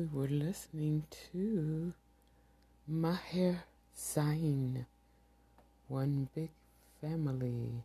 we were listening to Maher Zain, One Big Family.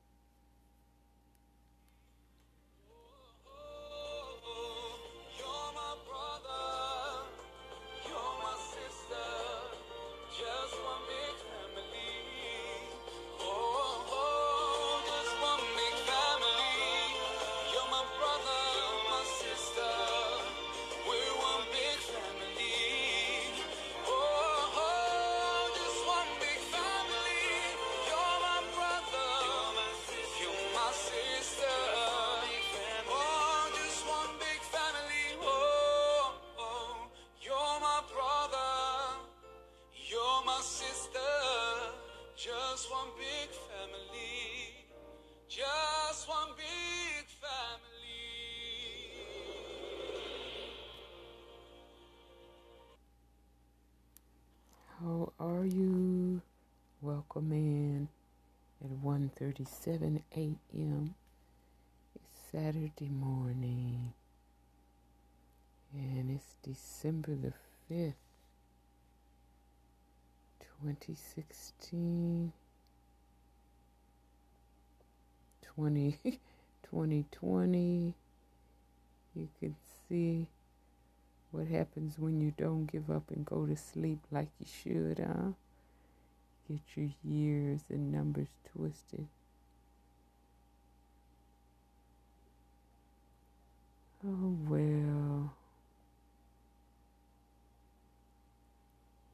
1:37 a.m. It's Saturday morning and it's December the 5th, 2016. 20, 2020. You can see what happens when you don't give up and go to sleep like you should, huh? Get your years and numbers twisted. Oh, well.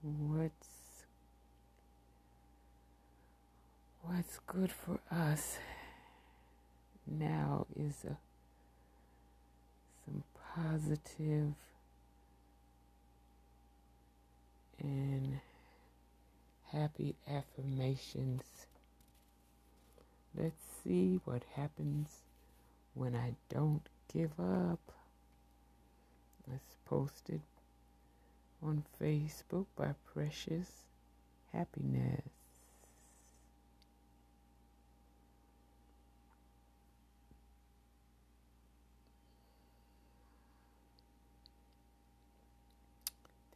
What's what's good for us now is a, some positive and happy affirmations. Let's see what happens when I don't give up. It's posted on Facebook by Precious Happiness.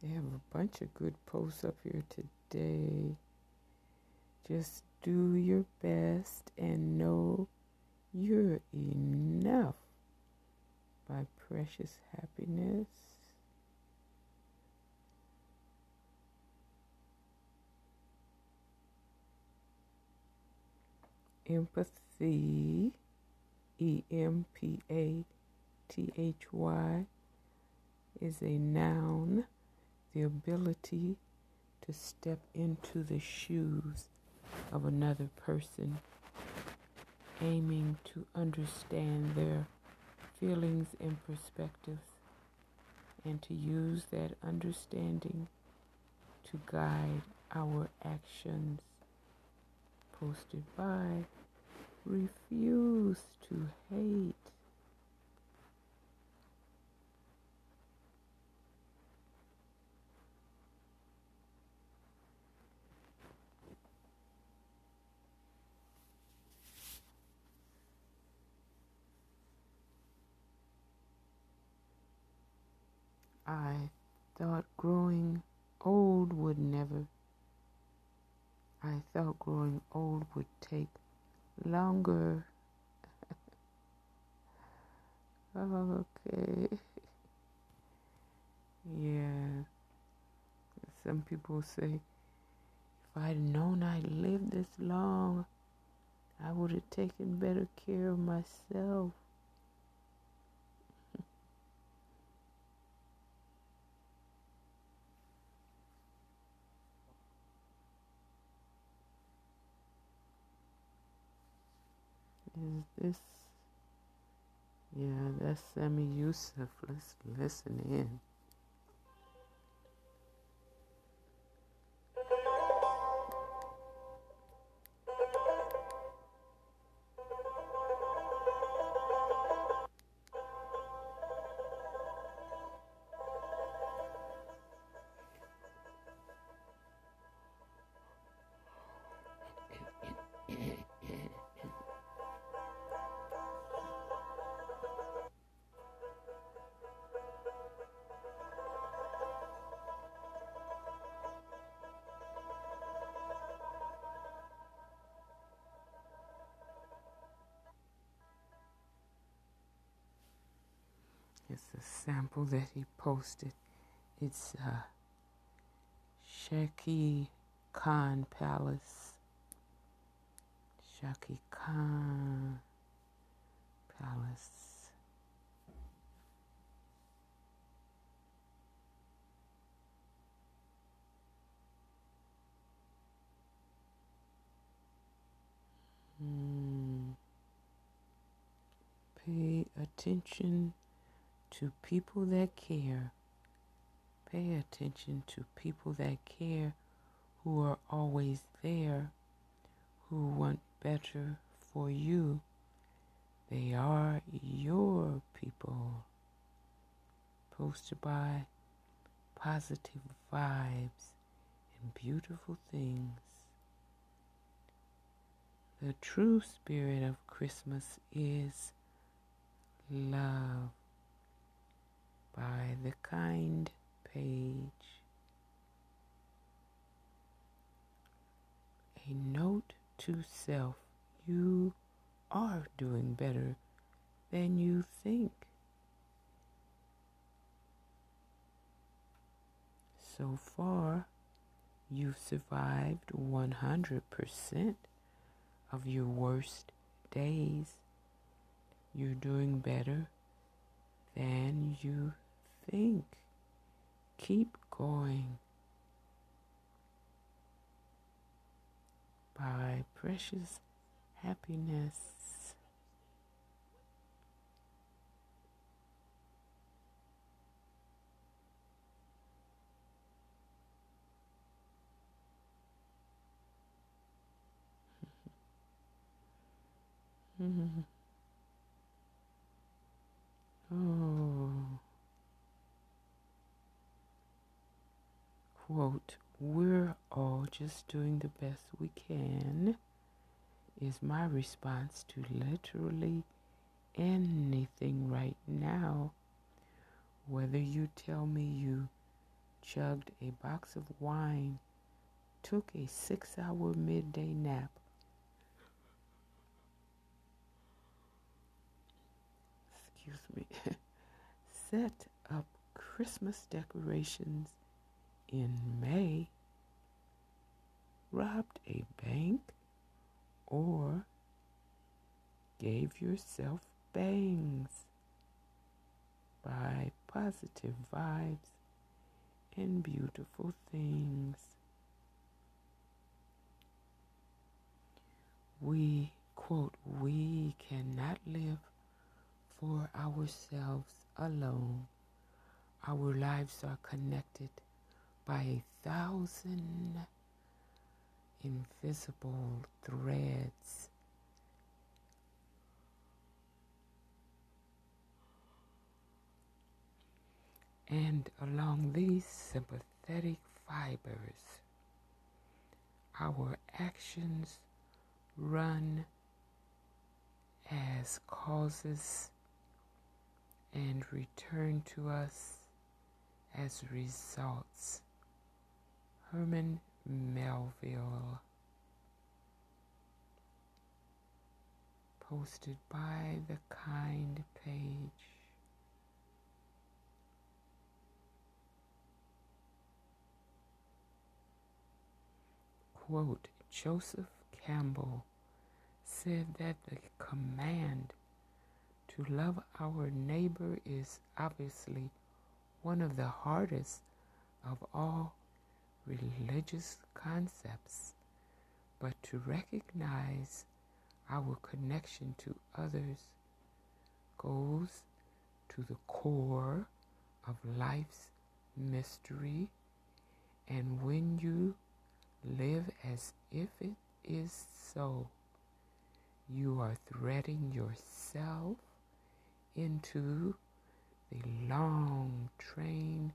They have a bunch of good posts up here today. Just do your best and know you're enough by Precious Happiness. Empathy, E M P A T H Y, is a noun the ability to step into the shoes of another person, aiming to understand their feelings and perspectives, and to use that understanding to guide our actions. Posted by Refuse to Hate. I thought growing old would never. I thought growing old would take longer. okay. yeah. Some people say, if I'd known I'd live this long, I would have taken better care of myself. Is this? Yeah, that's Sami Yusuf. Let's listen in. That he posted. It's uh, Shaki Khan Palace. Shaki Khan Palace. Hmm. Pay attention to people that care. Pay attention to people that care, who are always there, who want better for you. They are your people. Posted by Positive Vibes and Beautiful Things. The true spirit of Christmas is love by the kind page. A note to self you are doing better than you think. So far, you've survived 100% of your worst days. You're doing better than you think. Keep going. By precious happiness. Oh. Quote, we're all just doing the best we can, is my response to literally anything right now. Whether you tell me you chugged a box of wine, took a six hour midday nap, excuse me, set up Christmas decorations in May, robbed a bank, or gave yourself bangs by positive vibes and beautiful things. We, quote, we cannot live for ourselves alone. Our lives are connected by a thousand invisible threads. And along these sympathetic fibers, our actions run as causes and return to us as results. Herman Melville. Posted by the kind page. Quote Joseph Campbell said that the command to love our neighbor is obviously one of the hardest of all religious concepts, but to recognize our connection to others goes to the core of life's mystery. And when you live as if it is so, you are threading yourself into the long train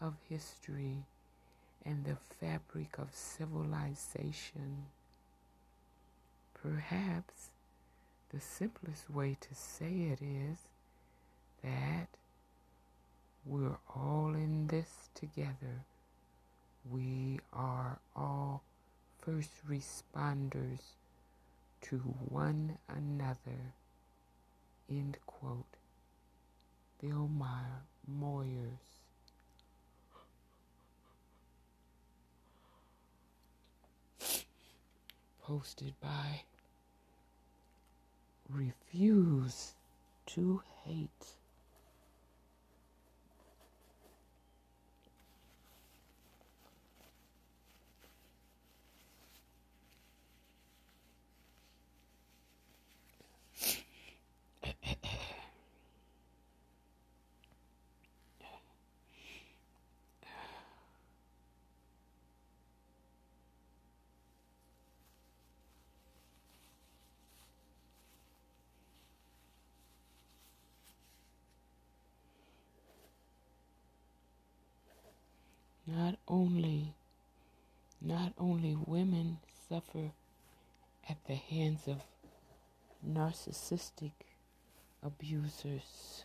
of history and the fabric of civilization. Perhaps the simplest way to say it is that we're all in this together. We are all first responders to one another. End quote. Bill Moyers. Posted by Refuse to Hate. Not only not only women suffer at the hands of narcissistic abusers.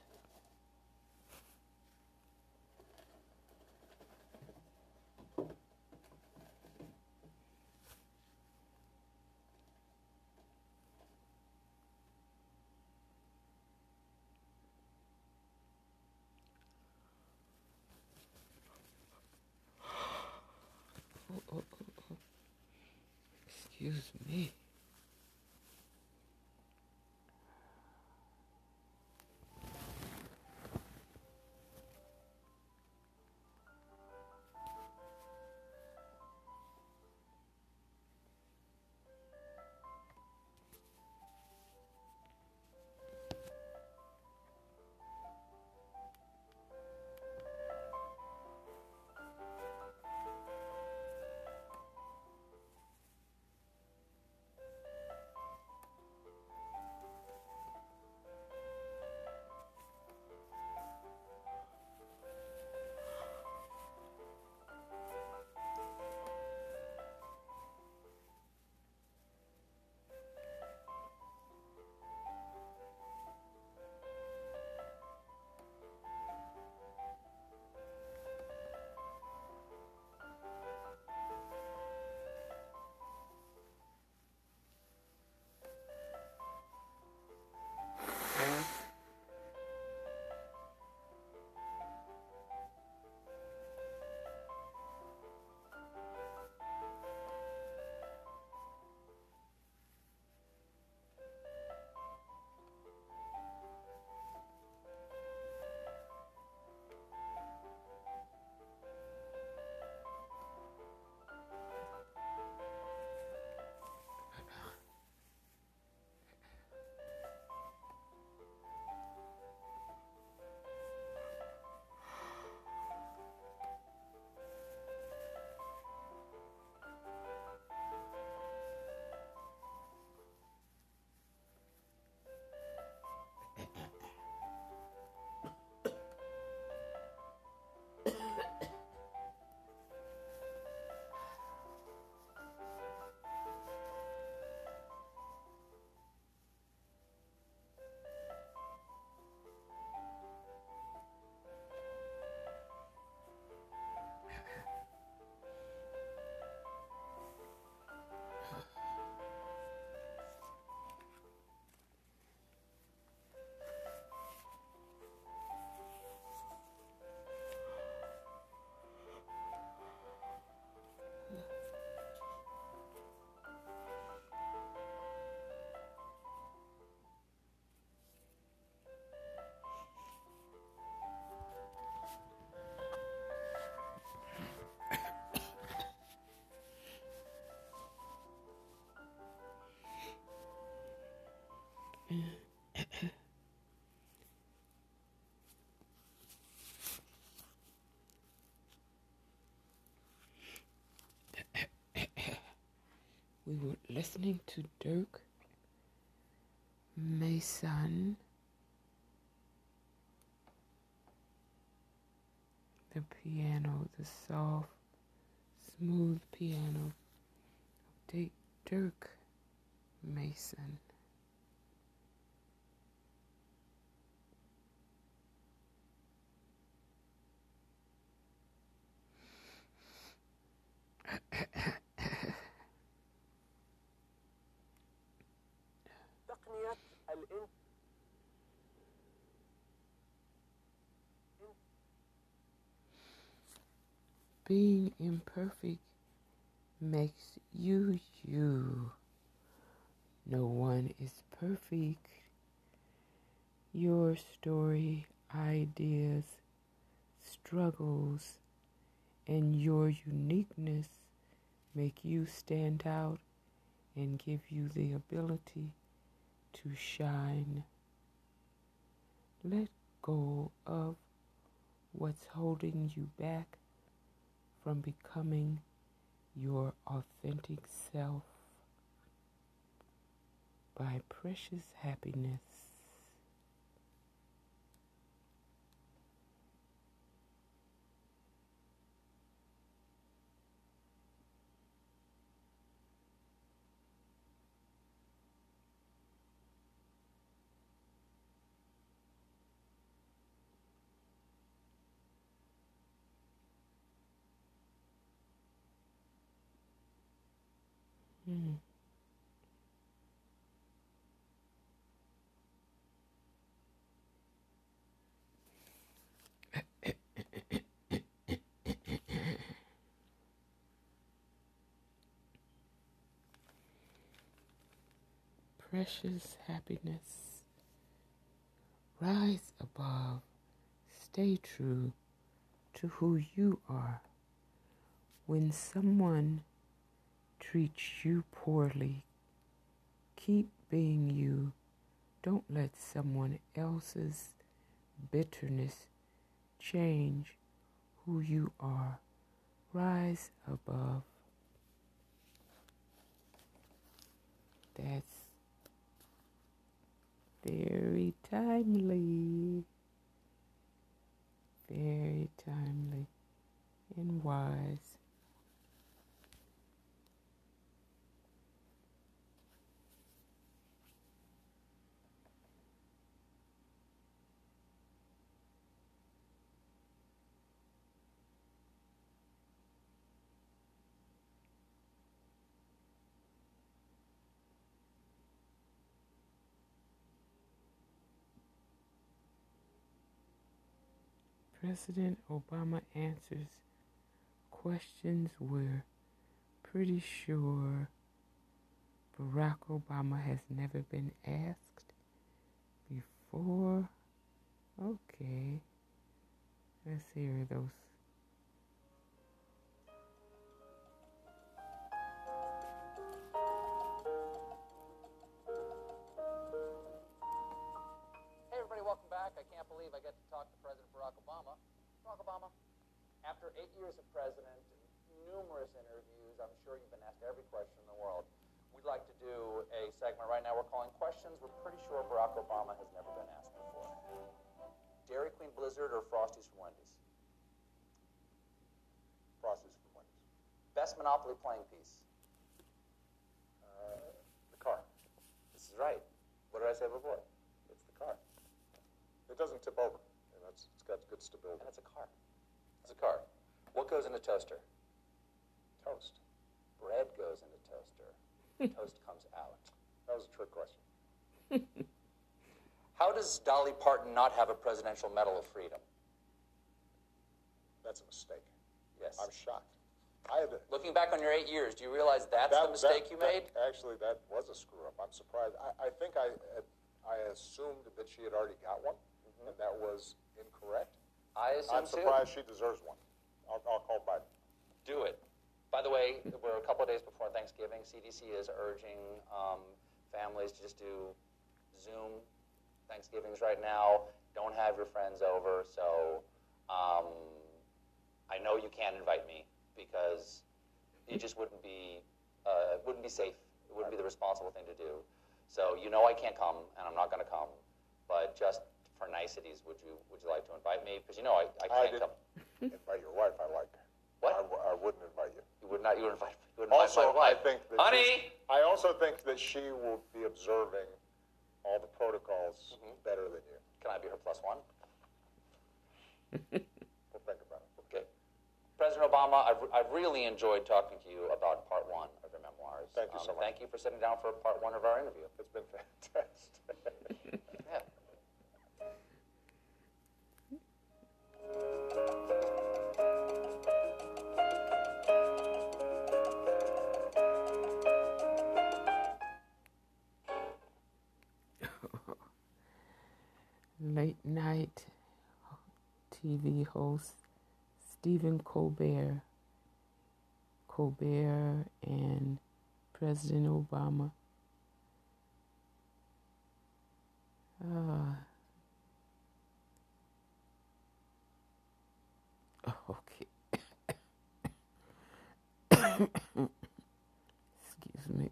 We were listening to Dirk Maassen, the piano, the soft, smooth piano of Dirk Maassen. Being imperfect makes you you. No one is perfect. Your story, ideas, struggles, and your uniqueness make you stand out and give you the ability to shine. Let go of what's holding you back from becoming your authentic self by precious happiness. Mm. Precious happiness. Rise above. Stay true to who you are. When someone treats you poorly, keep being you. Don't let someone else's bitterness change who you are. Rise above. That's very timely. Very timely and wise. President Obama answers questions we're pretty sure Barack Obama has never been asked before. Okay, let's hear those after eight years of president, numerous interviews, I'm sure you've been asked every question in the world. We'd like to do a segment right now we're calling Questions We're Pretty Sure Barack Obama has never been asked before. Dairy Queen Blizzard or Frosties from Wendy's? Frosties from Wendy's. Best Monopoly playing piece? Uh, the car. This is right. What did I say before? It's the car. It doesn't tip over, and that's, it's got good stability. And it's a car. It's a car. What goes in a toaster? Toast. Bread goes in a toaster. Toast comes out. That was a trick question. How does Dolly Parton not have a Presidential Medal of Freedom? That's a mistake. Yes. I'm shocked. I had to, Looking back on your eight years, do you realize that's that- the mistake that- you made? that- actually, that was a screw up. I'm surprised. I, I think I I assumed that she had already got one, and that was incorrect. I assume I'm too. surprised she deserves one. I'll, I'll call Biden. Do it. By the way, we're a couple of days before Thanksgiving. CDC is urging um, families to just do Zoom Thanksgivings right now. Don't have your friends over. So um, I know you can't invite me because it just wouldn't be uh, wouldn't be safe. It wouldn't be the responsible thing to do. So you know I can't come, and I'm not going to come. But just for niceties, would you would you like to invite me? Because you know I, I I can't did come. invite your wife. I like. What? I, w- I wouldn't invite you. You would not. You would invite. You would invite Also. I think that honey. I also think that she will be observing all the protocols Mm-hmm. better than you. Can I be her plus one? We'll think about it. Okay. President Obama, I've, I've really enjoyed talking to you about part one of your memoirs. Thank you Um, so much. Thank you for sitting down for part one of our interview. It's been fantastic. Late night TV host Stephen Colbert. Colbert and President Obama. Uh, Oh, okay. Excuse me.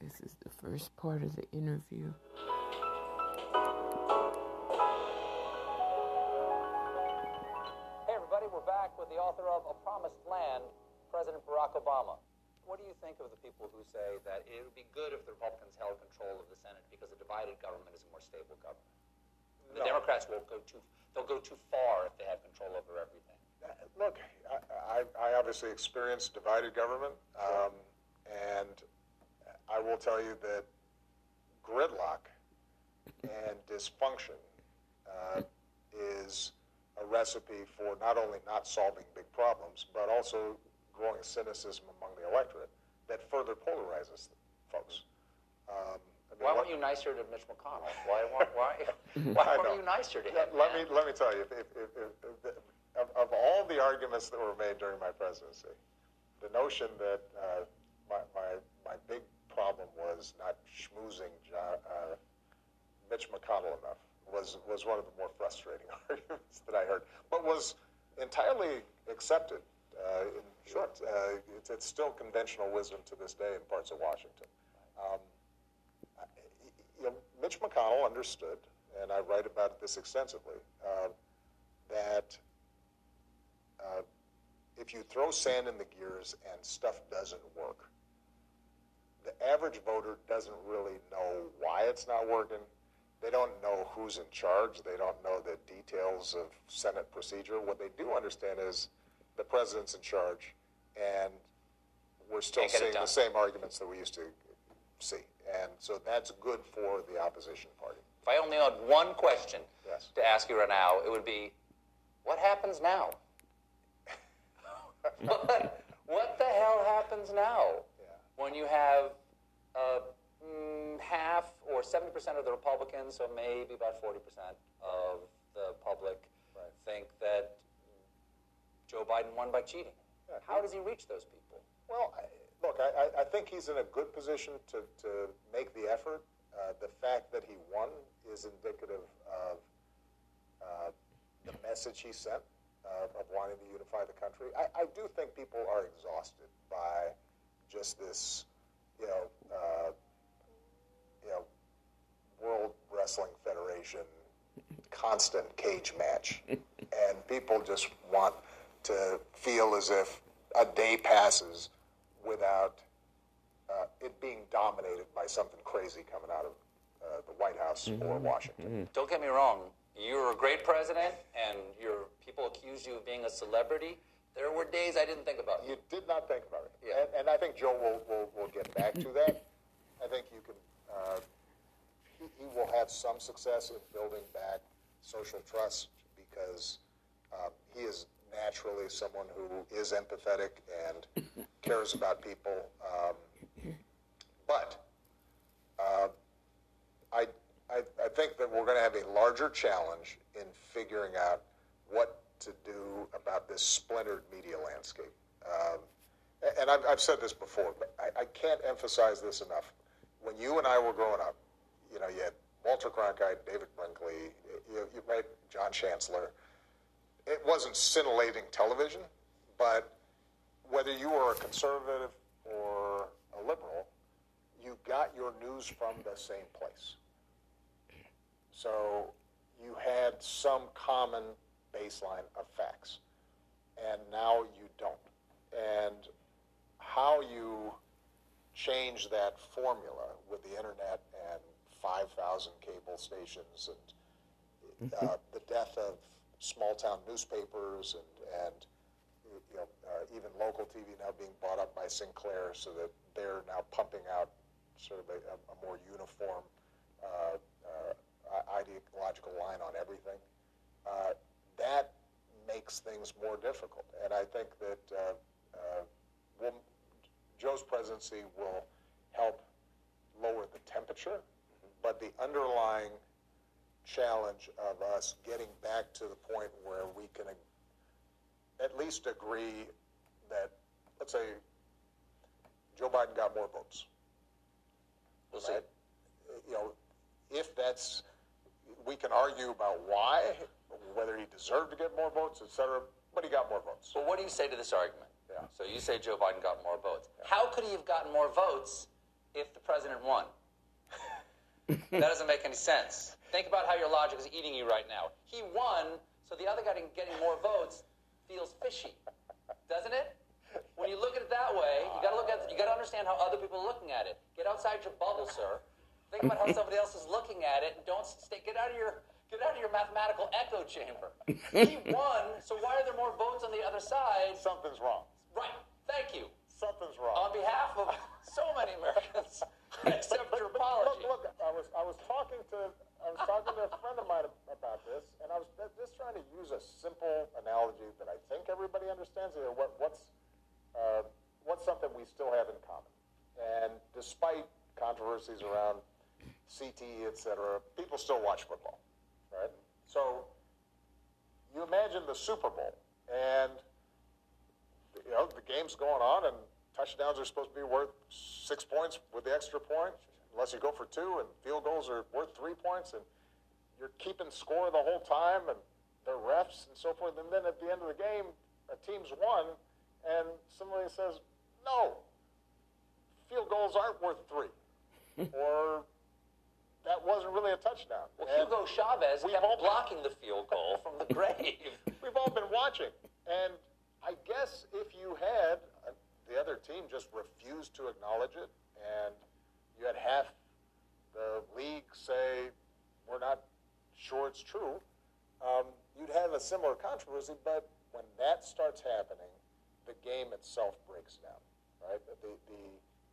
This is the first part of the interview. Hey, everybody, we're back with the author of A Promised Land, President Barack Obama. What do you think of the people who say that it would be good if the Republicans held control of the Senate because a divided government is a more stable government? The No. Democrats won't go too, they'll go too far if they have control over everything. Look, I, I, I obviously experienced divided government, um, and I will tell you that gridlock and dysfunction uh, is a recipe for not only not solving big problems, but also growing cynicism among the electorate that further polarizes folks. Um, I mean, Why weren't you nicer to Mitch McConnell? Why, why, why, why weren't you nicer to him? Let, man? me let me tell you, if, if, if, if, if, of, of all the arguments that were made during my presidency, the notion that uh, my, my my big problem was not schmoozing John, uh, Mitch McConnell enough was was one of the more frustrating arguments that I heard, but was entirely accepted. Uh, sure. uh, it's, it's still conventional wisdom to this day in parts of Washington. Um, you know, Mitch McConnell understood, and I write about this extensively, uh, that uh, if you throw sand in the gears and stuff doesn't work, the average voter doesn't really know why it's not working. They don't know who's in charge. They don't know the details of Senate procedure. What they do understand is the president's in charge, and we're still Can't get it seeing the same arguments that we used to see. And so that's good for the opposition party. If I only had one question Yes. to ask you right now, it would be, what happens now? what, what the hell happens now Yeah. when you have uh, mm, half or 70% of the Republicans, so maybe about 40% of the public, Right. think that Joe Biden won by cheating? Yeah. How does he reach those people? Well, I, look, I, I- I think he's in a good position to, to make the effort. Uh, the fact that he won is indicative of uh, the message he sent uh, of wanting to unify the country. I, I do think people are exhausted by just this, you know, uh, you know, World Wrestling Federation constant cage match, and people just want to feel as if a day passes without uh, it being dominated by something crazy coming out of uh, the White House or Washington. Don't get me wrong. You're a great president, and your people accuse you of being a celebrity. There were days I didn't think about you. You did not think about it, Yeah. and, and I think Joe will, will, will get back to that. I think you can. Uh, he, he will have some success in building back social trust because um, he is naturally someone who is empathetic and cares about people. Um, but uh, I, I, I think that we're going to have a larger challenge in figuring out what to do about this splintered media landscape. Um, and I've, I've said this before, but I, I can't emphasize this enough. When you and I were growing up, you know, you had Walter Cronkite, David Brinkley, you, you right, John Chancellor. It wasn't scintillating television, but whether you were a conservative or a liberal, you got your news from the same place. So you had some common baseline of facts, and now you don't. And how you change that formula with the internet and 5,000 cable stations and uh, the death of small town newspapers and, and you know, uh, even local TV now being bought up by Sinclair so that they're now pumping out sort of a, a more uniform uh, uh, ideological line on everything. Uh, that makes things more difficult. And I think that uh, uh, we'll, Joe's presidency will help lower the temperature, but the underlying challenge of us getting back to the point where we can at least agree that, let's say, Joe Biden got more votes. We'll see. You know, if that's, we can argue about why, whether he deserved to get more votes, et cetera, but he got more votes. Well, what do you say to this argument? Yeah. So you say Joe Biden got more votes. How could he have gotten more votes if the president won? that doesn't make any sense. Think about how your logic is eating you right now. He won, so the other guy getting more votes feels fishy, doesn't it? When you look at it that way, you got to look at you got to understand how other people are looking at it. Get outside your bubble, sir. Think about how somebody else is looking at it, and don't stay. Get out of your get out of your mathematical echo chamber. He won, so why are there more votes on the other side? Something's wrong. Right. Thank you. Something's wrong. On behalf of so many Americans, I accept your apology. Look, look, I was I was talking to I was talking to a friend of mine about this, and I was just trying to use a simple analogy that I think everybody understands. Here, what what's uh, what's something we still have in common? And despite controversies around CTE, et cetera, people still watch football, right? So you imagine the Super Bowl, and you know the game's going on, and touchdowns are supposed to be worth six points with the extra point unless you go for two, and field goals are worth three points, and you're keeping score the whole time, and they're refs and so forth. And then at the end of the game, a team's won, and somebody says, "No, field goals aren't worth three, or that wasn't really a touchdown." Well, And Hugo Chavez kept all- blocking the field goal from the grave. We've all been watching, and I guess if you had uh, the other team just refused to acknowledge it, and you had half the league say we're not sure it's true, um, you'd have a similar controversy. But when that starts happening, the game itself breaks down, right? The, the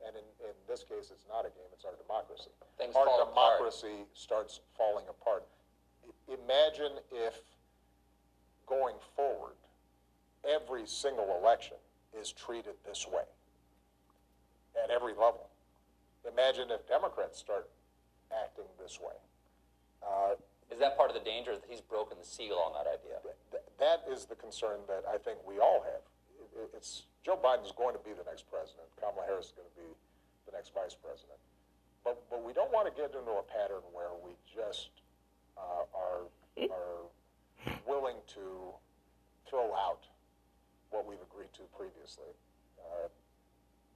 and in, in this case, it's not a game; it's our democracy. Things our fall apart. democracy starts falling apart. Imagine if going forward, every single election is treated this way at every level. Imagine if Democrats start acting this way. Uh, Is that part of the danger that he's broken the seal on that idea? th- that is the concern that I think we all have. It- It's Joe Biden's going to be the next president. Kamala Harris is going to be the next vice president. But but we don't want to get into a pattern where we just uh, are are willing to throw out what we've agreed to previously, uh,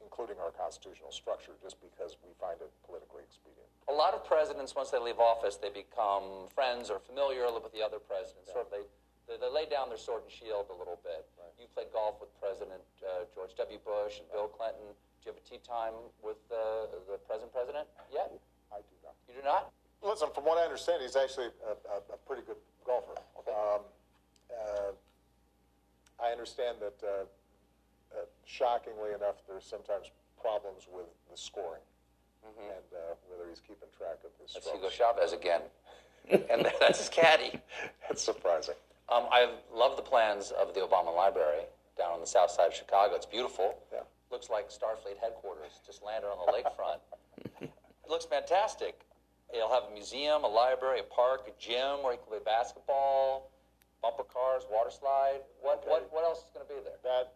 including our constitutional structure, just because we find it politically expedient. A lot of presidents, once they leave office, they become friends or familiar with the other presidents. Sort of they, they, they lay down their sword and shield a little bit. You played golf with President uh, George W. Bush and Bill Clinton. Do you have a tee time with uh, the present president yet? I do not. You do not? Listen, from what I understand, he's actually a, a, a pretty good golfer. Um, uh, I understand that, uh, shockingly enough, there's sometimes problems with the scoring and uh, whether he's keeping track of his That's strokes. Hugo Chavez again. and that's his caddy. That's surprising. Um, I love the plans of the Obama Library down on the south side of Chicago. It's beautiful. Yeah. Looks like Starfleet headquarters just landed on the lakefront. it looks fantastic. It'll have a museum, a library, a park, a gym where you can play basketball, bumper cars, water slide. What Okay. what what else is going to be there? That,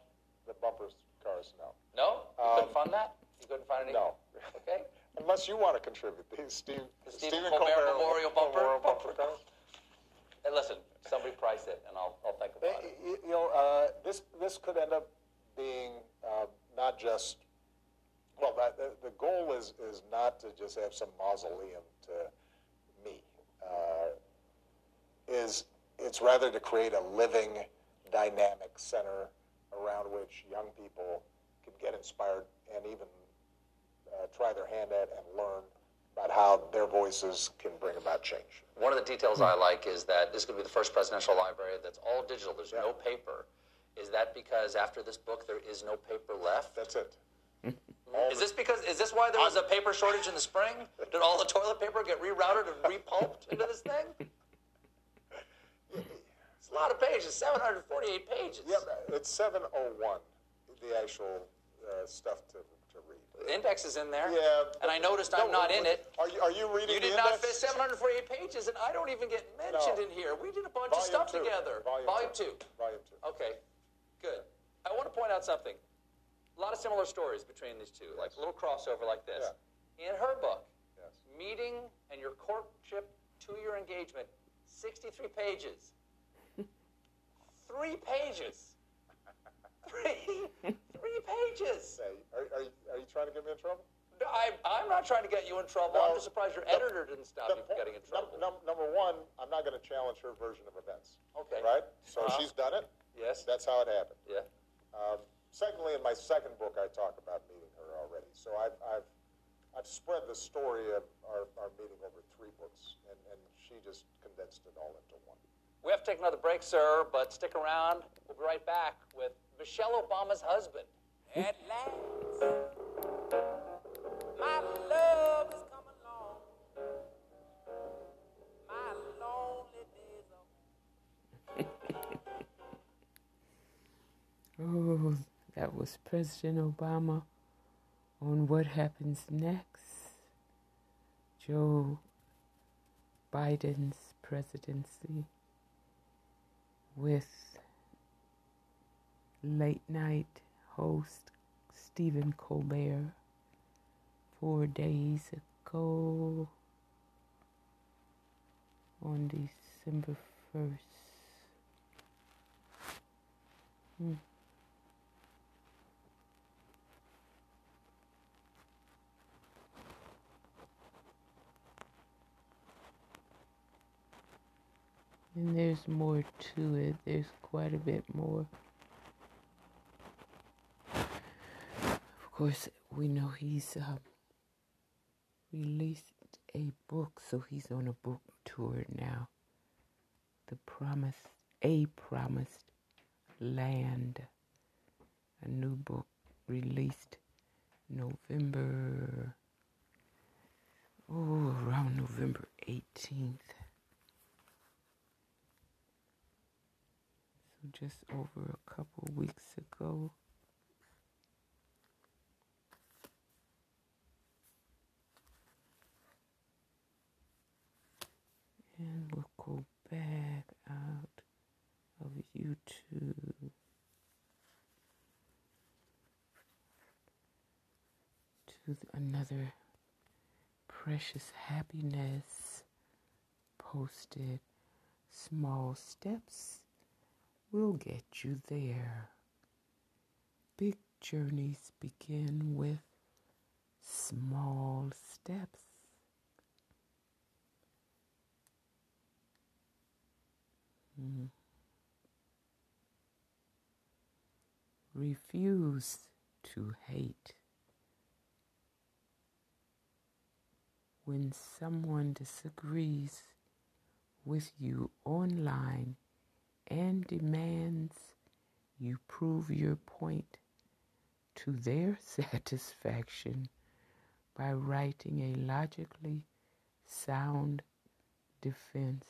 the bumpers cars, no. No, you Um, couldn't fund that. You couldn't find any. No. Okay. Unless you want to contribute. These Steve, The Stephen Colbert Memorial bumper? Memorial bumper cars. Hey, listen, somebody price it, and I'll I'll think about it. You you know, uh, this this could end up being uh, not just well. The, the goal is is not to just have some mausoleum to me. Uh, is it's rather to create a living, dynamic center around which young people can get inspired and even uh, try their hand at and learn about how their voices can bring about change. One of the details I like is that this is going to be the first presidential library that's all digital. There's no paper. Is that because after this book there is no paper left? That's it. Is this because is this why there was a paper shortage in the spring? Did all the toilet paper get rerouted and repulped into this thing? It's lot of pages, 748 pages. Yeah, it's 701, the actual uh, stuff to, to read. The index is in there. Yeah. And I noticed I'm not in it. Are you, are you reading You the did not fit 748 pages, and I don't even get mentioned No. in here. We did a bunch of stuff two. together. Volume two. Volume two. Okay, good. I want to point out something. A lot of similar stories between these two, like a little crossover like this. Yeah. In her book, Yes. meeting and your courtship to your engagement, 63 pages. Three pages. Three, three pages. Say, are, are, you, are you trying to get me in trouble? No, I, I'm not trying to get you in trouble. No, I'm just surprised your the- editor didn't stop The you from getting in num- trouble. num- number one, I'm not going to challenge her version of events. Okay. Right? So Uh-huh. she's done it. Yes. That's how it happened. Yeah. Um, secondly, in my second book, I talk about meeting her already. So I've, I've, I've spread the story of our, our meeting over three books, and, and she just condensed it all into one. We have to take another break, sir, but stick around. We'll be right back with Michelle Obama's husband. At last, my love has come along. My lonely days are Oh, that was President Obama on what happens next. Joe Biden's presidency with late night host Stephen Colbert four days ago on December 1st. Hmm. And there's more to it. There's quite a bit more. Of course, we know he's um, released a book, so he's on a book tour now. The Promise, A Promised Land. A new book released November, oh, around November 18th. So just over a couple weeks ago. And we'll go back out of YouTube to another precious happiness posted small steps will get you there. Big journeys begin with small steps. Mm. Refuse to hate. When someone disagrees with you online and demands you prove your point to their satisfaction by writing a logically sound defense,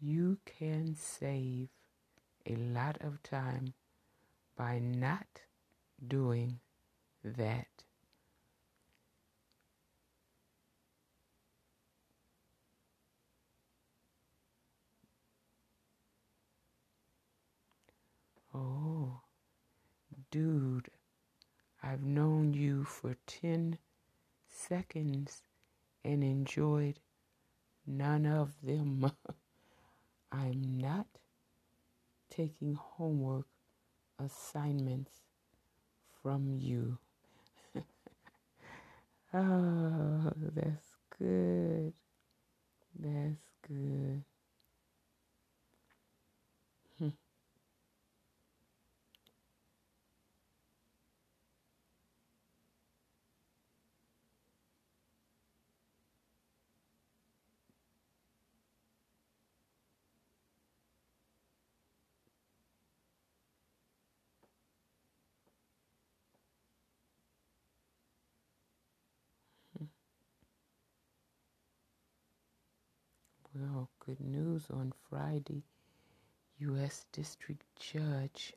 you can save a lot of time by not doing that. Oh, dude, I've known you for 10 seconds and enjoyed none of them. I'm not taking homework assignments from you. oh, that's good. That's good. Well, good news on Friday. U.S. District Judge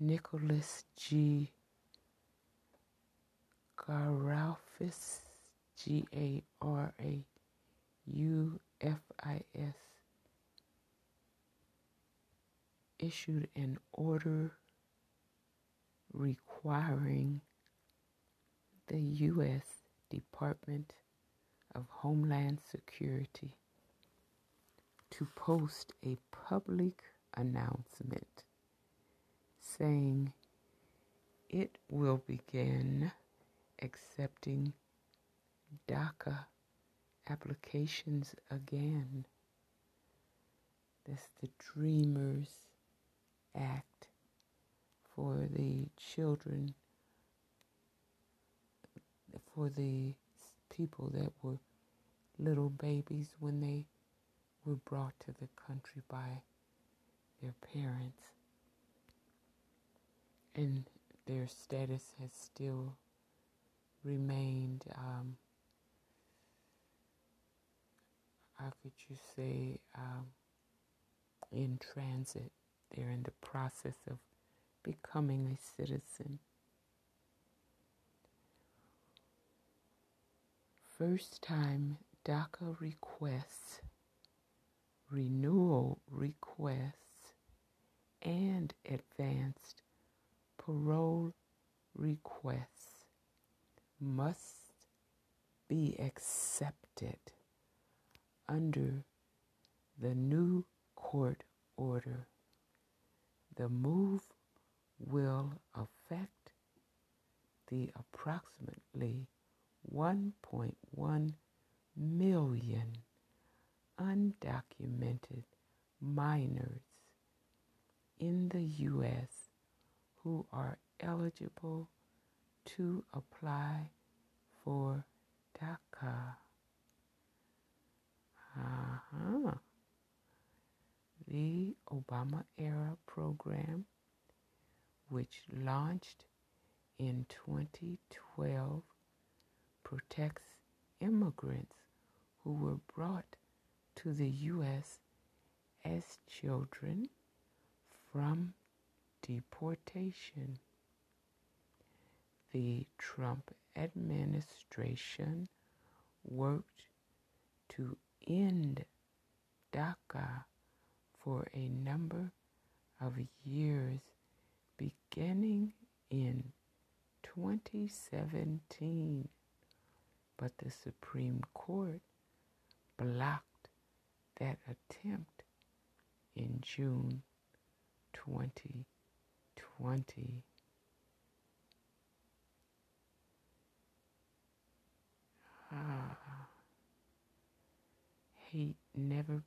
Nicholas G. Garaufis, G A R A U F I S, issued an order requiring the U.S. Department of Homeland Security to post a public announcement saying it will begin accepting DACA applications again. That's the Dreamers Act for the children, for the people that were little babies when they were brought to the country by their parents. And their status has still remained, um, how could you say, um, in transit. They're in the process of becoming a citizen. First time DACA requests, renewal requests, and advanced parole requests must be accepted under the new court order. The move will affect the approximately 1.1 million undocumented minors in the U.S. who are eligible to apply for DACA. Uh-huh. The Obama era program, which launched in 2012, protects immigrants who were brought to the U.S. as children from deportation. The Trump administration worked to end DACA for a number of years beginning in 2017, but the Supreme Court blocked that attempt in June 2020. Ah, hate never,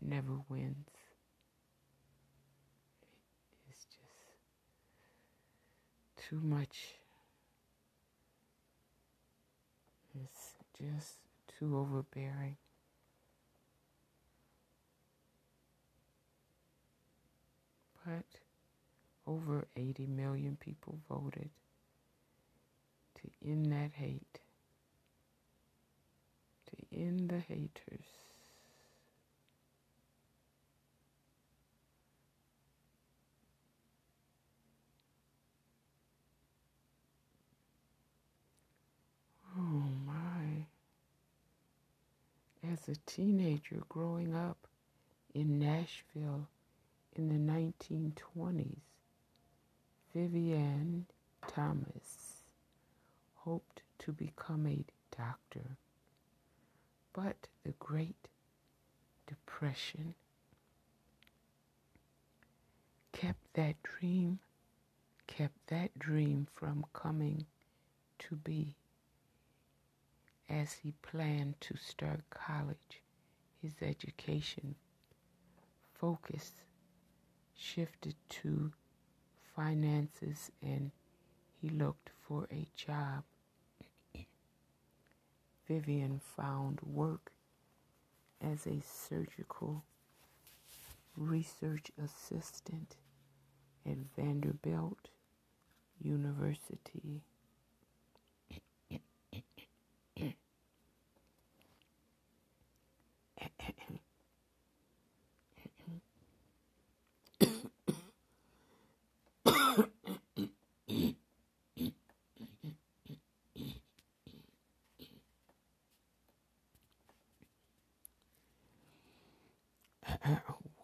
never wins. It's just too much. It's just too overbearing. But over 80 million people voted to end that hate, to end the haters. Oh my. As a teenager growing up in Nashville in the 1920s, Vivian Thomas hoped to become a doctor. But the Great Depression kept that dream, kept that dream from coming to be. As he planned to start college, his education focus shifted to finances and he looked for a job. Vivian found work as a surgical research assistant at Vanderbilt University.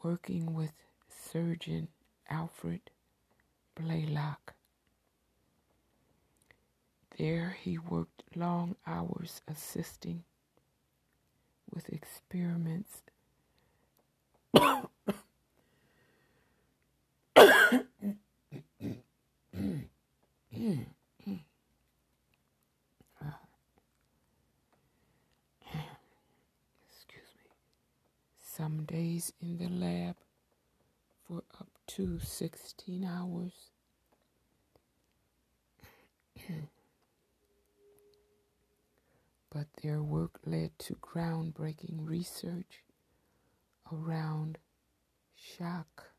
working with Alfred Blalock. There he worked long hours assisting with experiments excuse me, some days in the lab for up to 16 hours. but their work led to groundbreaking research around shock,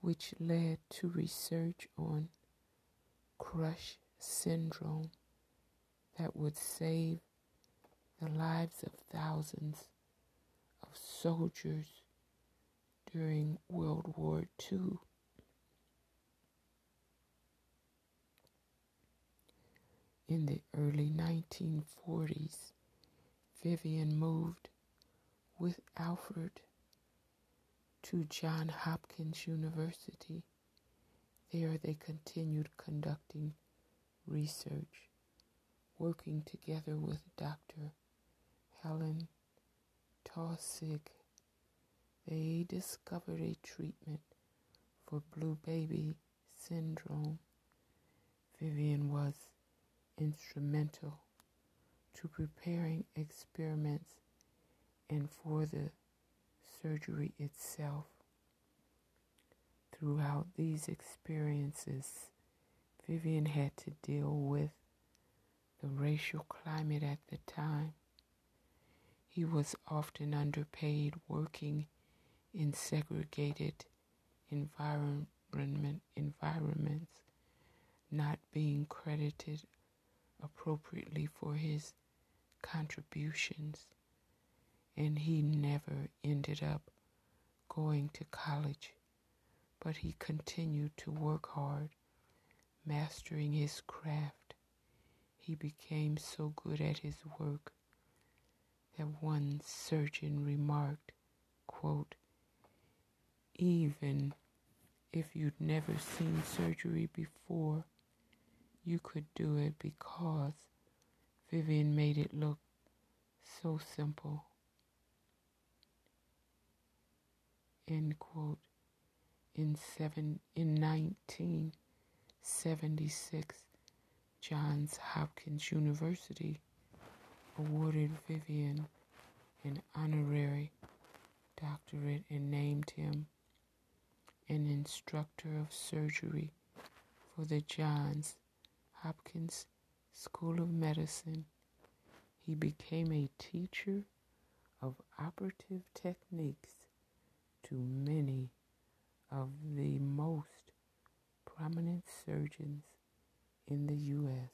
which led to research on crush syndrome that would save the lives of thousands of soldiers during World War II. In the early 1940s, Vivian moved with Alfred to Johns Hopkins University. There they continued conducting research, working together with Dr. Helen Taussig. They discovered a treatment for blue baby syndrome. Vivian was instrumental to preparing experiments and for the surgery itself. Throughout these experiences, Vivian had to deal with the racial climate at the time. He was often underpaid working in segregated environment environments, not being credited appropriately for his contributions, and he never ended up going to college, but he continued to work hard, mastering his craft. He became so good at his work that one surgeon remarked, quote, even if you'd never seen surgery before, you could do it because Vivian made it look so simple. End quote. In seven in nineteen seventy six, Johns Hopkins University awarded Vivian an honorary doctorate and named him an instructor of surgery for the Johns Hopkins School of Medicine. He became a teacher of operative techniques to many of the most prominent surgeons in the U.S.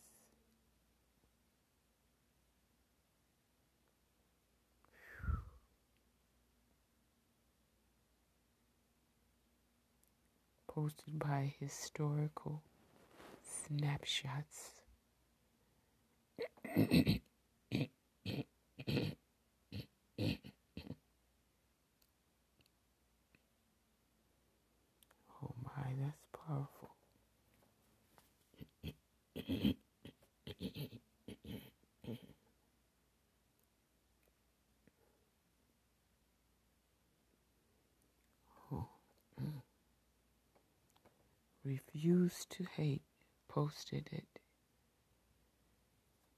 Posted by Historical Snapshots. oh my, that's powerful. Oh. Refuse to hate posted it.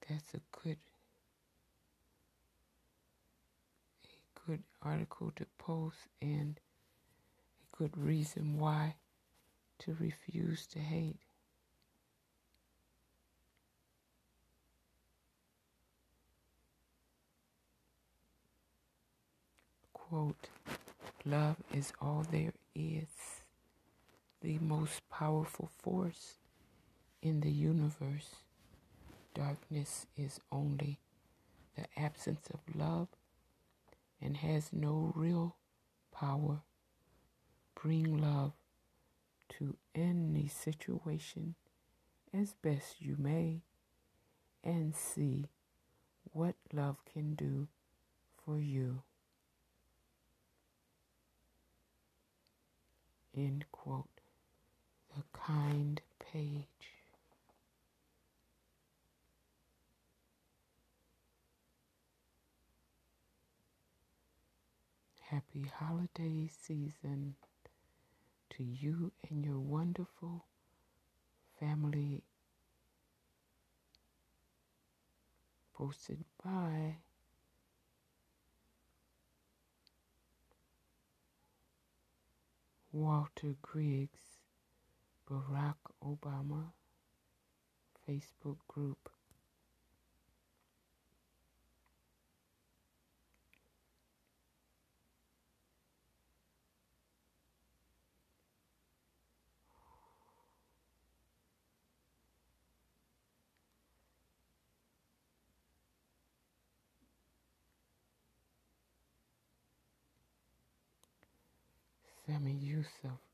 That's a good a good article to post and a good reason why to refuse to hate. Quote, love is all there is, the most powerful force in the universe. Darkness is only the absence of love and has no real power. Bring love to any situation as best you may and see what love can do for you. End quote. The kind page. Happy holiday season to you and your wonderful family. Posted by Walter Griggs, Barack Obama Facebook group. Sami Yusuf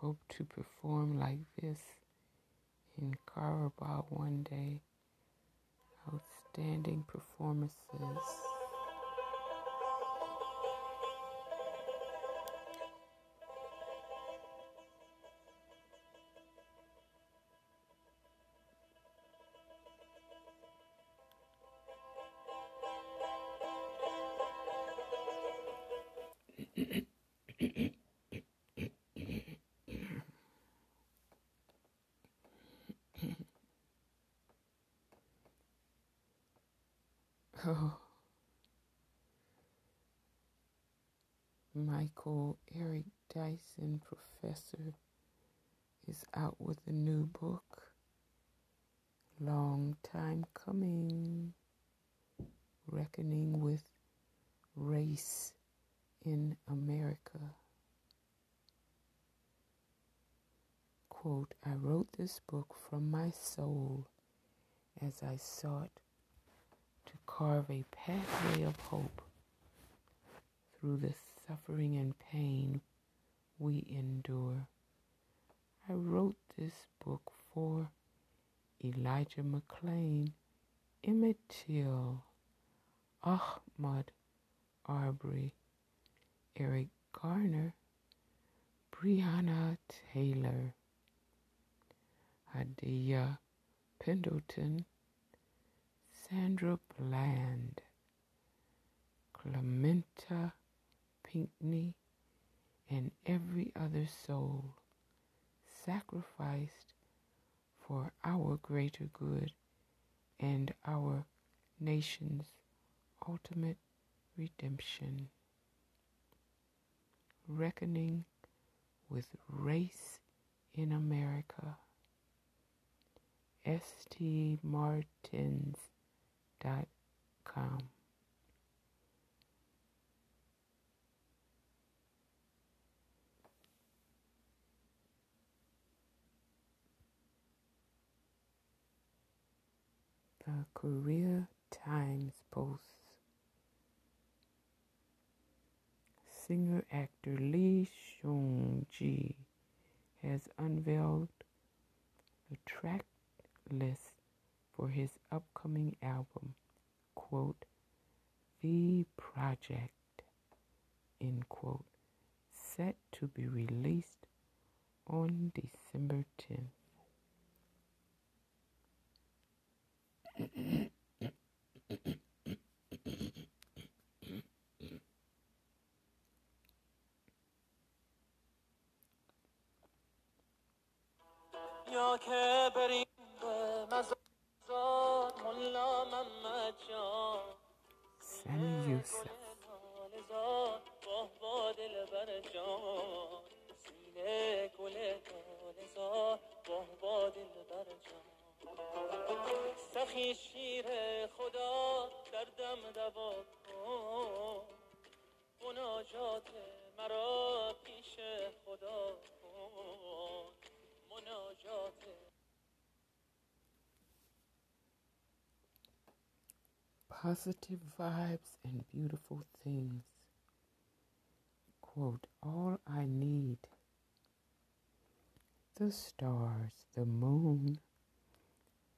hope to perform like this in Karabakh one day. Outstanding performances. Dyson, professor, is out with a new book. Long time coming. Reckoning with Race in America. Quote, I wrote this book from my soul as I sought to carve a pathway of hope through the suffering and pain we endure. I wrote this book for Elijah McClain, Emmett Till, Ahmaud Arbery, Eric Garner, Breonna Taylor, Adia Pendleton, Sandra Bland, Clementa Pinckney, and every other soul sacrificed for our greater good and our nation's ultimate redemption. Reckoning with race in America. St. The Korea Times posts singer actor Lee Seung Gi has unveiled the track list for his upcoming album, quote, The Project, end quote, set to be released positive vibes and beautiful things. Quote, all I need the stars, the moon,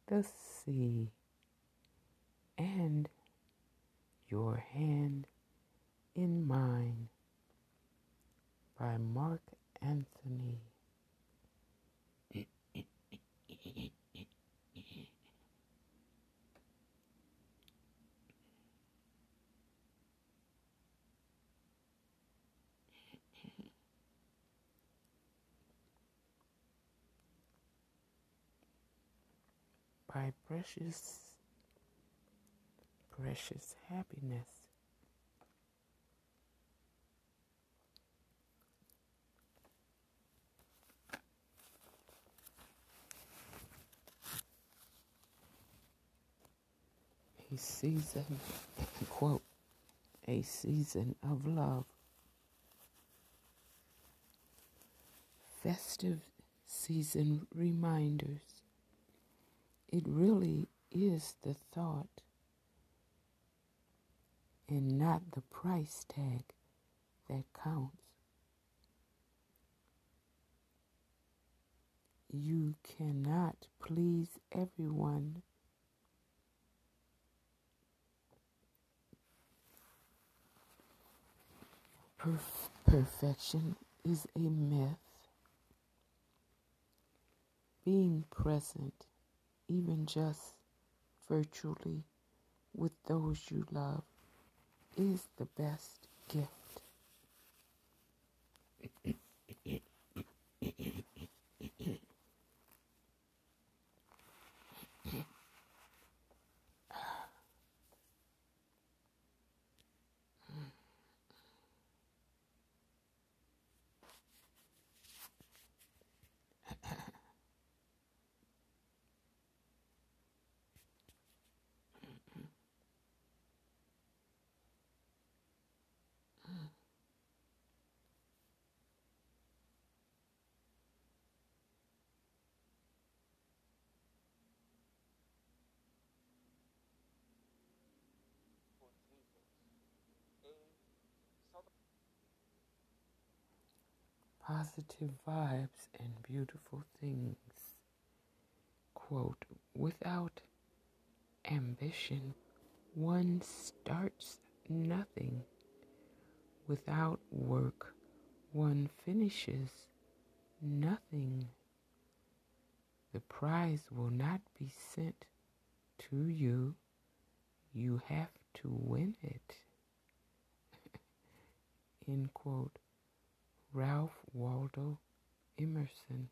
the sea, and your hand in mine by Mark Anthony. By precious, precious happiness. A season, quote, a season of love. Festive season reminders. It really is the thought and not the price tag that counts. You cannot please everyone Perf- perfection is a myth. Being present, even just virtually, with those you love is the best gift. Positive vibes and beautiful things. Quote, without ambition, one starts nothing. Without work, one finishes nothing. The prize will not be sent to you. You have to win it. End quote. Ralph Waldo Emerson.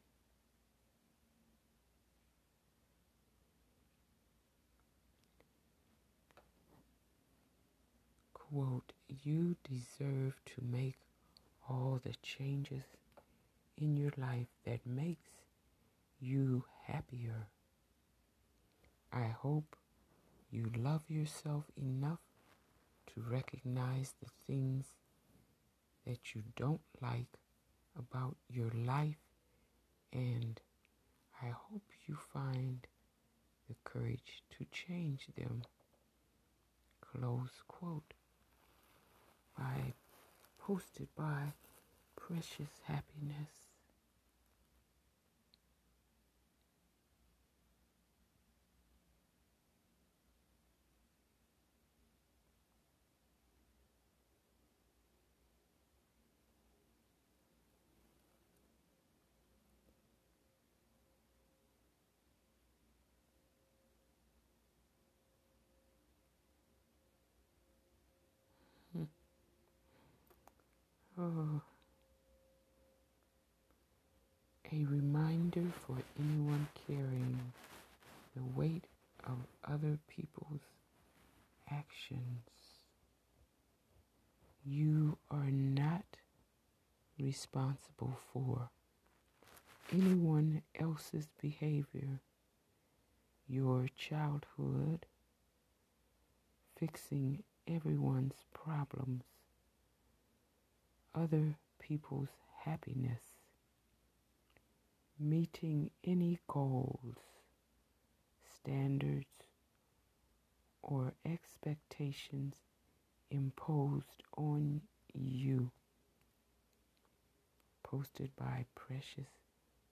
Quote, you deserve to make all the changes in your life that makes you happier. I hope you love yourself enough to recognize the things that you don't like about your life, and I hope you find the courage to change them. Close quote. By posted by Precious Happiness. A reminder for anyone carrying the weight of other people's actions. You are not responsible for anyone else's behavior, your childhood, fixing everyone's problems other people's happiness, meeting any goals, standards, or expectations imposed on you. Posted by Precious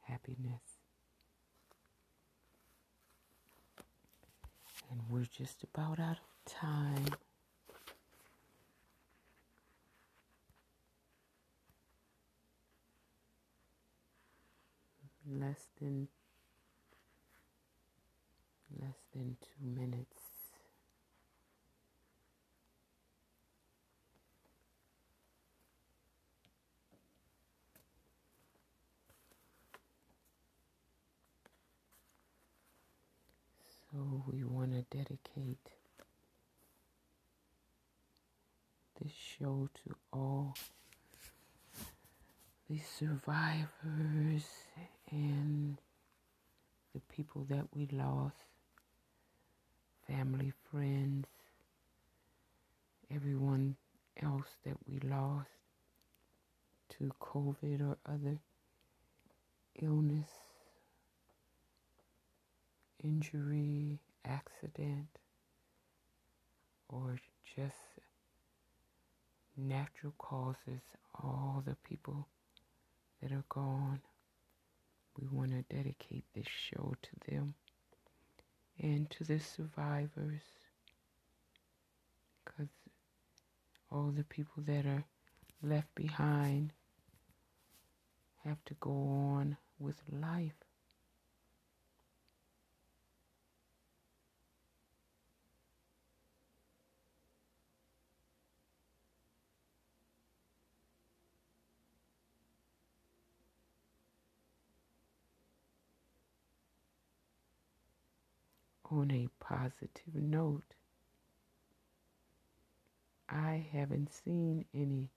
Happiness. And we're just about out of time. Less than less than two minutes. So we want to dedicate this show to all the survivors and the people that we lost, family, friends, everyone else that we lost to COVID or other illness, injury, accident, or just natural causes, all the people that are gone. We want to dedicate this show to them and to the survivors because all the people that are left behind have to go on with life. On a positive note, I haven't seen any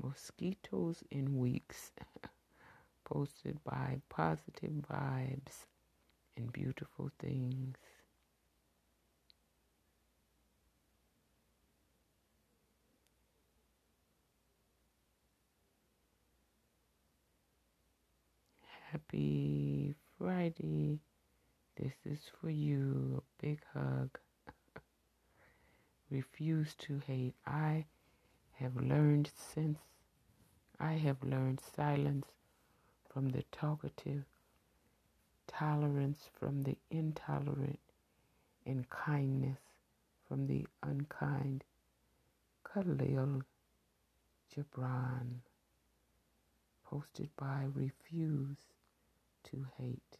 mosquitoes in weeks. Posted by Positive Vibes and Beautiful Things. Happy Friday. This is for you. Big hug. Refuse to hate. I have learned since I have learned silence from the talkative, tolerance from the intolerant, and kindness from the unkind. Khalil Gibran. Posted by Refuse to Hate.